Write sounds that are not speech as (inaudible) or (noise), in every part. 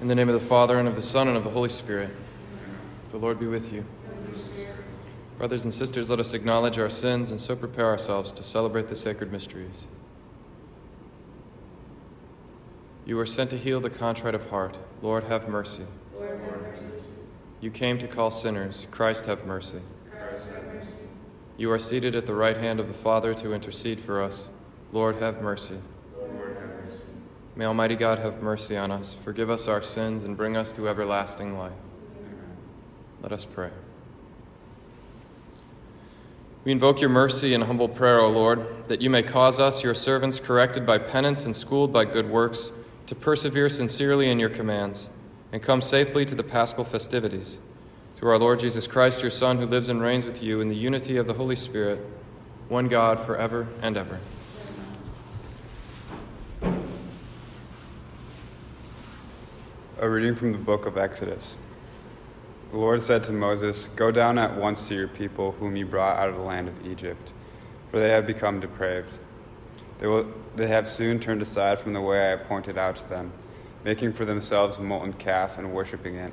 In the name of the Father, and of the Son, and of the Holy Spirit. The Lord be with you. Brothers and sisters, let us acknowledge our sins and so prepare ourselves to celebrate the sacred mysteries. You are sent to heal the contrite of heart. Lord, have mercy. Lord, have mercy. You came to call sinners. Christ, have. Christ, have mercy. You are seated at the right hand of the Father to intercede for us. Lord, have mercy. May Almighty God have mercy on us, forgive us our sins, and bring us to everlasting life. Let us pray. We invoke your mercy in humble prayer, O Lord, that you may cause us, your servants, corrected by penance and schooled by good works, to persevere sincerely in your commands, and come safely to the paschal festivities. Through our Lord Jesus Christ, your Son, who lives and reigns with you in the unity of the Holy Spirit, one God, forever and ever. A reading from the book of Exodus. The Lord said to Moses, Go down at once to your people, whom you brought out of the land of Egypt, for they have become depraved. They, will, they have soon turned aside from the way I pointed out to them, making for themselves a molten calf and worshipping it,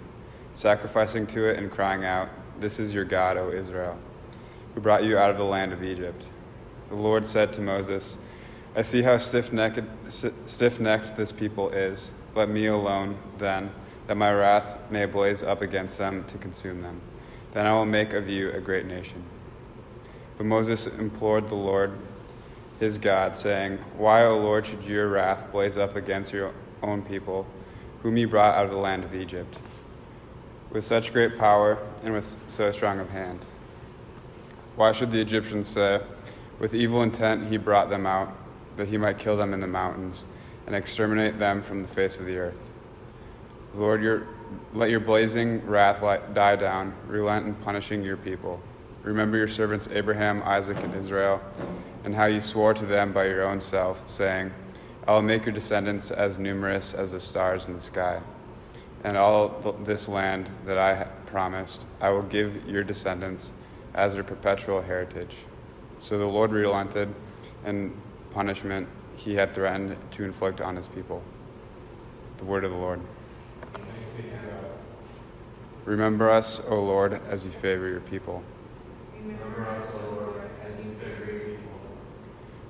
sacrificing to it and crying out, This is your God, O Israel, who brought you out of the land of Egypt. The Lord said to Moses, I see how stiff-necked, stiff-necked this people is. Let me alone, then, that my wrath may blaze up against them to consume them. Then I will make of you a great nation. But Moses implored the Lord, his God, saying, Why, O Lord, should your wrath blaze up against your own people, whom you brought out of the land of Egypt, with such great power and with so strong of hand? Why should the Egyptians say, With evil intent he brought them out, that he might kill them in the mountains? And exterminate them from the face of the earth. Lord, your, let your blazing wrath die down. Relent in punishing your people. Remember your servants Abraham, Isaac, and Israel, and how you swore to them by your own self, saying, I will make your descendants as numerous as the stars in the sky. And all this land that I promised, I will give your descendants as their perpetual heritage. So the Lord relented in punishment he had threatened to inflict on his people. The word of the Lord. Remember us, O Lord, as you favor your people. Remember us, O Lord, as you favor your people.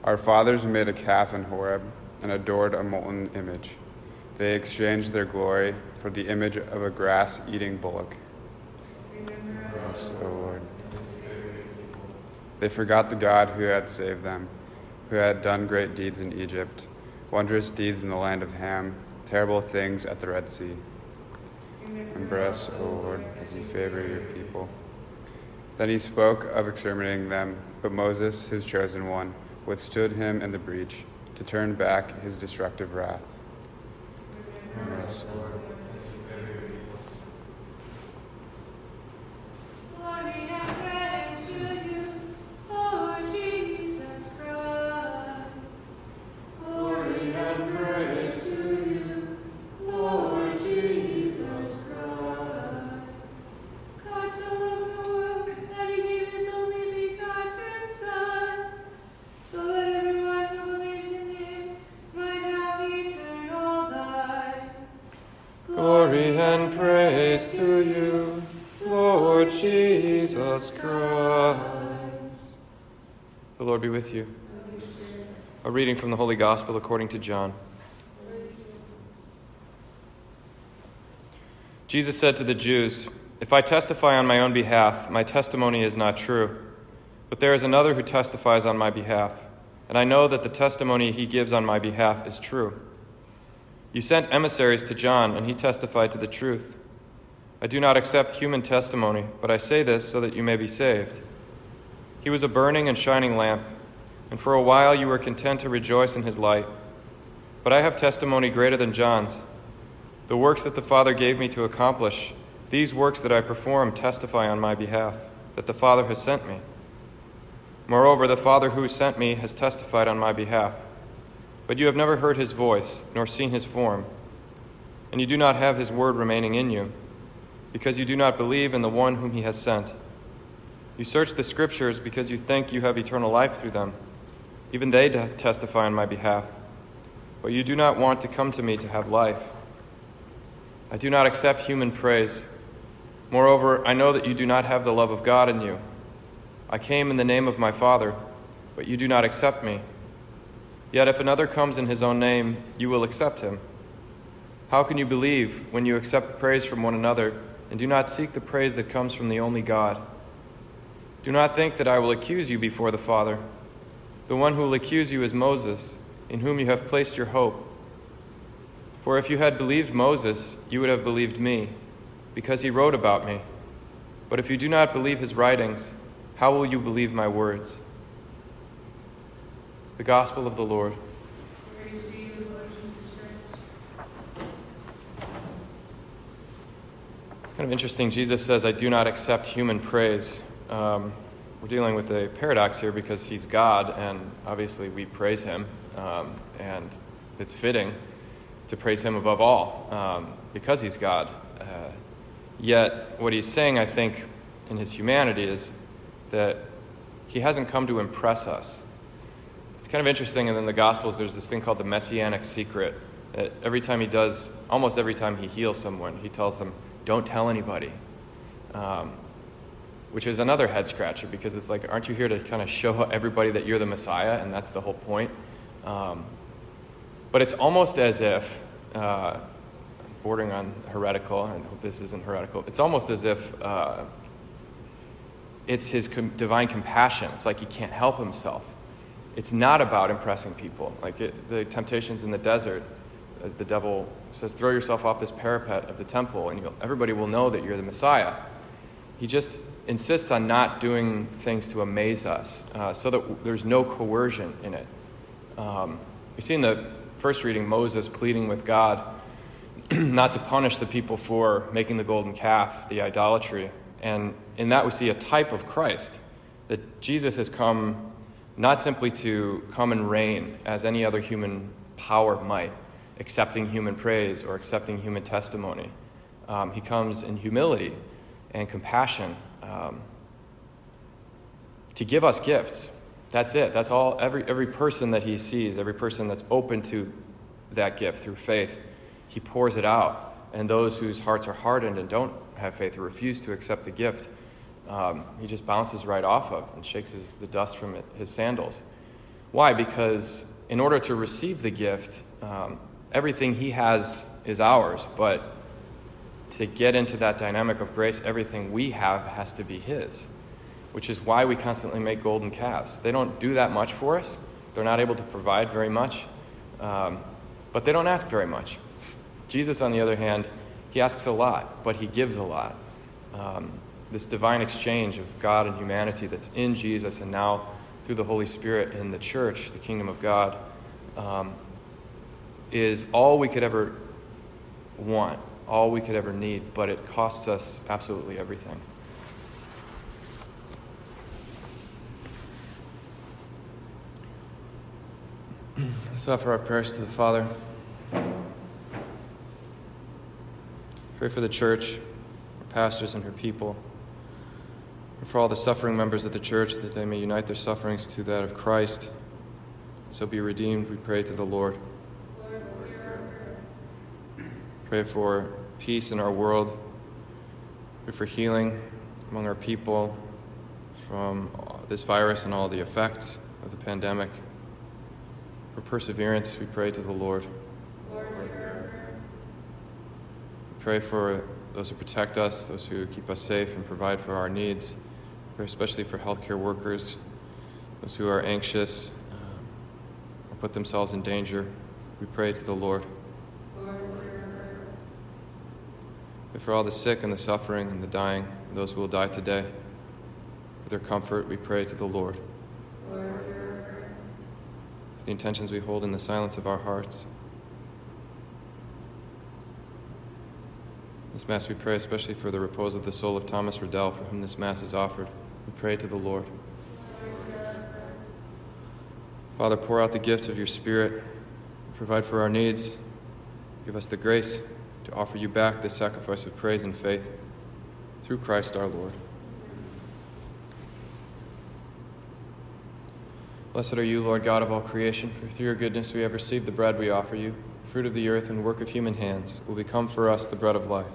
Our fathers made a calf in Horeb and adored a molten image. They exchanged their glory for the image of a grass eating bullock. Remember us, O Lord. They forgot the God who had saved them who had done great deeds in Egypt, wondrous deeds in the land of Ham, terrible things at the Red Sea. Remember us, O Lord, as you favor your people. Then he spoke of exterminating them, but Moses, his chosen one, withstood him in the breach to turn back his destructive wrath. Lord. Praise to you, Lord Jesus Christ. The Lord be with you. A reading from the Holy Gospel according to John. Jesus said to the Jews, If I testify on my own behalf, my testimony is not true. But there is another who testifies on my behalf, and I know that the testimony he gives on my behalf is true. You sent emissaries to John, and he testified to the truth. I do not accept human testimony, but I say this so that you may be saved. He was a burning and shining lamp, and for a while you were content to rejoice in his light. But I have testimony greater than John's. The works that the Father gave me to accomplish, these works that I perform testify on my behalf, that the Father has sent me. Moreover, the Father who sent me has testified on my behalf. But you have never heard his voice, nor seen his form, and you do not have his word remaining in you, because you do not believe in the one whom he has sent. You search the Scriptures because you think you have eternal life through them. Even they testify on my behalf. But you do not want to come to me to have life. I do not accept human praise. Moreover, I know that you do not have the love of God in you. I came in the name of my Father, but you do not accept me. Yet if another comes in his own name, you will accept him. How can you believe when you accept praise from one another and do not seek the praise that comes from the only God? Do not think that I will accuse you before the Father. The one who will accuse you is Moses, in whom you have placed your hope. For if you had believed Moses, you would have believed me, because he wrote about me. But if you do not believe his writings, how will you believe my words? The Gospel of the Lord. Praise to you, Lord Jesus Christ. It's kind of interesting. Jesus says, I do not accept human praise. Um, we're dealing with a paradox here because he's God, and obviously we praise him, um, and it's fitting to praise him above all um, because he's God. Uh, yet, what he's saying, I think, in his humanity is that he hasn't come to impress us. It's kind of interesting, and in the Gospels, there's this thing called the messianic secret. That every time he does, almost every time he heals someone, he tells them, Don't tell anybody. Um, which is another head scratcher because it's like, aren't you here to kind of show everybody that you're the Messiah? And that's the whole point. Um, but it's almost as if, uh, bordering on heretical, I hope this isn't heretical, it's almost as if uh, it's his com- divine compassion. It's like he can't help himself. It's not about impressing people. Like it, the temptations in the desert, the devil says, throw yourself off this parapet of the temple, and everybody will know that you're the Messiah. He just insists on not doing things to amaze us uh, so that there's no coercion in it. Um, we see in the first reading Moses pleading with God (clears throat) not to punish the people for making the golden calf, the idolatry. And in that, we see a type of Christ that Jesus has come not simply to come and reign as any other human power might, accepting human praise or accepting human testimony. Um, he comes in humility and compassion um, to give us gifts. That's it. That's all. Every, every person that he sees, every person that's open to that gift through faith, he pours it out. And those whose hearts are hardened and don't have faith or refuse to accept the gift, um, he just bounces right off of and shakes his, the dust from it, his sandals. Why? Because in order to receive the gift, um, everything he has is ours, but to get into that dynamic of grace, everything we have has to be his, which is why we constantly make golden calves. They don't do that much for us, they're not able to provide very much, um, but they don't ask very much. Jesus, on the other hand, he asks a lot, but he gives a lot. Um, this divine exchange of God and humanity that's in Jesus and now through the Holy Spirit in the church, the kingdom of God, um, is all we could ever want, all we could ever need, but it costs us absolutely everything. Let's offer our prayers to the Father. Pray for the church, our pastors, and her people. Pray for all the suffering members of the church that they may unite their sufferings to that of Christ. So be redeemed, we pray to the Lord. Pray for peace in our world. Pray for healing among our people from this virus and all the effects of the pandemic. For perseverance, we pray to the Lord. Lord we pray for those who protect us, those who keep us safe and provide for our needs. Pray especially for healthcare workers, those who are anxious um, or put themselves in danger. We pray to the Lord. Pray for all the sick and the suffering and the dying, and those who will die today. For their comfort, we pray to the Lord. For the intentions we hold in the silence of our hearts. This Mass we pray especially for the repose of the soul of Thomas Riddell, for whom this Mass is offered. We pray to the Lord. Father, pour out the gifts of your Spirit, provide for our needs, give us the grace to offer you back this sacrifice of praise and faith through Christ our Lord. Blessed are you, Lord God of all creation, for through your goodness we have received the bread we offer you fruit of the earth and work of human hands, will become for us the bread of life.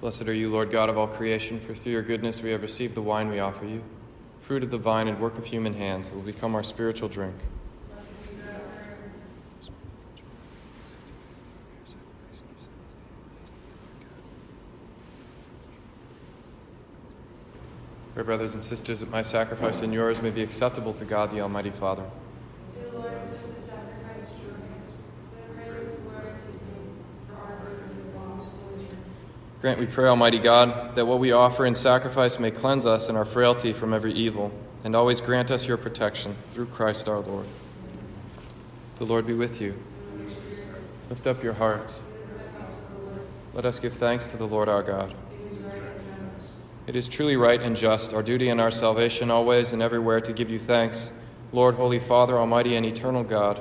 Blessed are you, Lord God of all creation, for through your goodness we have received the wine we offer you. Fruit of the vine and work of human hands it will become our spiritual drink. Pray, brothers and sisters, that my sacrifice and yours may be acceptable to God the Almighty Father. May the Lord accept the sacrifice at your hands, the praise and glory of his name, for our good and the long Holy Church. Grant, we pray, Almighty God, that what we offer in sacrifice may cleanse us in our frailty from every evil, and always grant us your protection through Christ our Lord. The Lord be with you. Lift up your hearts. Let us give thanks to the Lord our God. It is truly right and just, our duty and our salvation, always and everywhere, to give you thanks, Lord, Holy Father, Almighty and eternal God,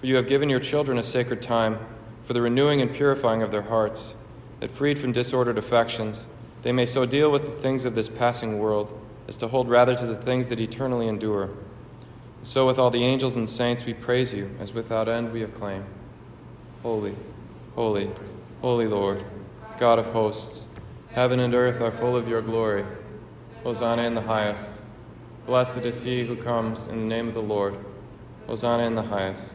for you have given your children a sacred time for the renewing and purifying of their hearts, that freed from disordered affections, they may so deal with the things of this passing world as to hold rather to the things that eternally endure. And so, with all the angels and saints, we praise you, as without end we acclaim Holy, holy, holy Lord, God of hosts. Heaven and earth are full of your glory. Hosanna in the highest. Blessed is he who comes in the name of the Lord. Hosanna in the highest.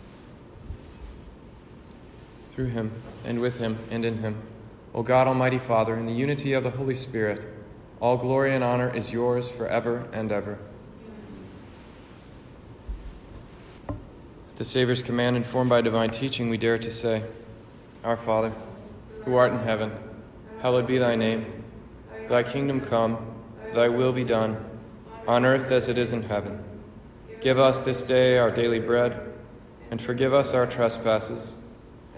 Through him, and with him, and in him, O God, Almighty Father, in the unity of the Holy Spirit, all glory and honor is yours forever and ever. The Savior's command, informed by divine teaching, we dare to say, Our Father, who art in heaven, hallowed be thy name. Thy kingdom come, thy will be done, on earth as it is in heaven. Give us this day our daily bread, and forgive us our trespasses,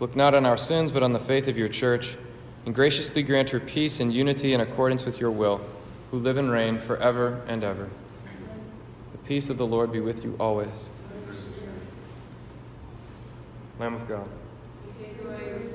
look not on our sins, but on the faith of your church, and graciously grant her peace and unity in accordance with your will who live and reign forever and ever. The peace of the Lord be with you always. Lamb of God. You take away the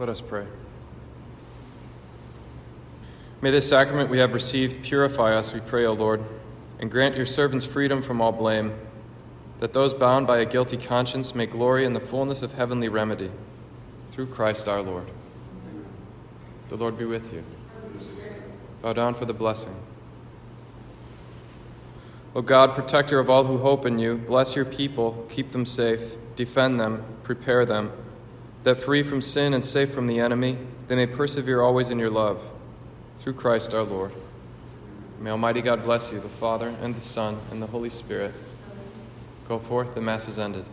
Let us pray. May this sacrament we have received purify us, we pray, O Lord, and grant your servants freedom from all blame, that those bound by a guilty conscience may glory in the fullness of heavenly remedy. Through Christ our Lord. The Lord be with you. Bow down for the blessing. O God, protector of all who hope in you, bless your people, keep them safe, defend them, prepare them, that free from sin and safe from the enemy, they may persevere always in your love. Through Christ our Lord. May Almighty God bless you, the Father, and the Son, and the Holy Spirit. Go forth, the Mass is ended.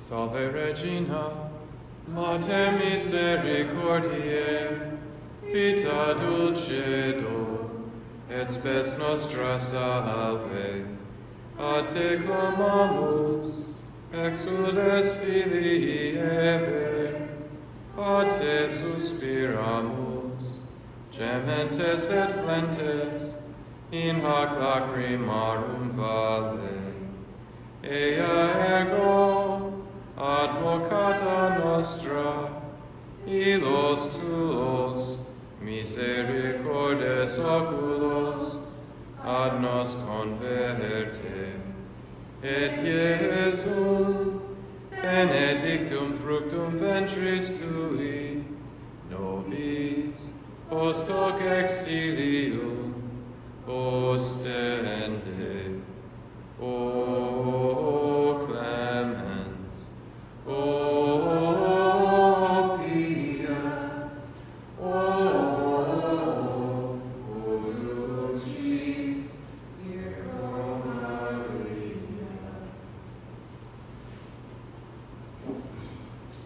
Salve Regina, Mater misericordiae, vita dulcedo, et spes nostra salve. A te clamamus, exules filii Eve, a te suspiramus, gementes et flentes, in hac lacrimarum vale. Ea ego, advocata nostra, ilos tuos, misericordes oculos, ad nos converte. Et Jesum benedictum fructum ventris tui, nobis, post hoc exilium, ostende. O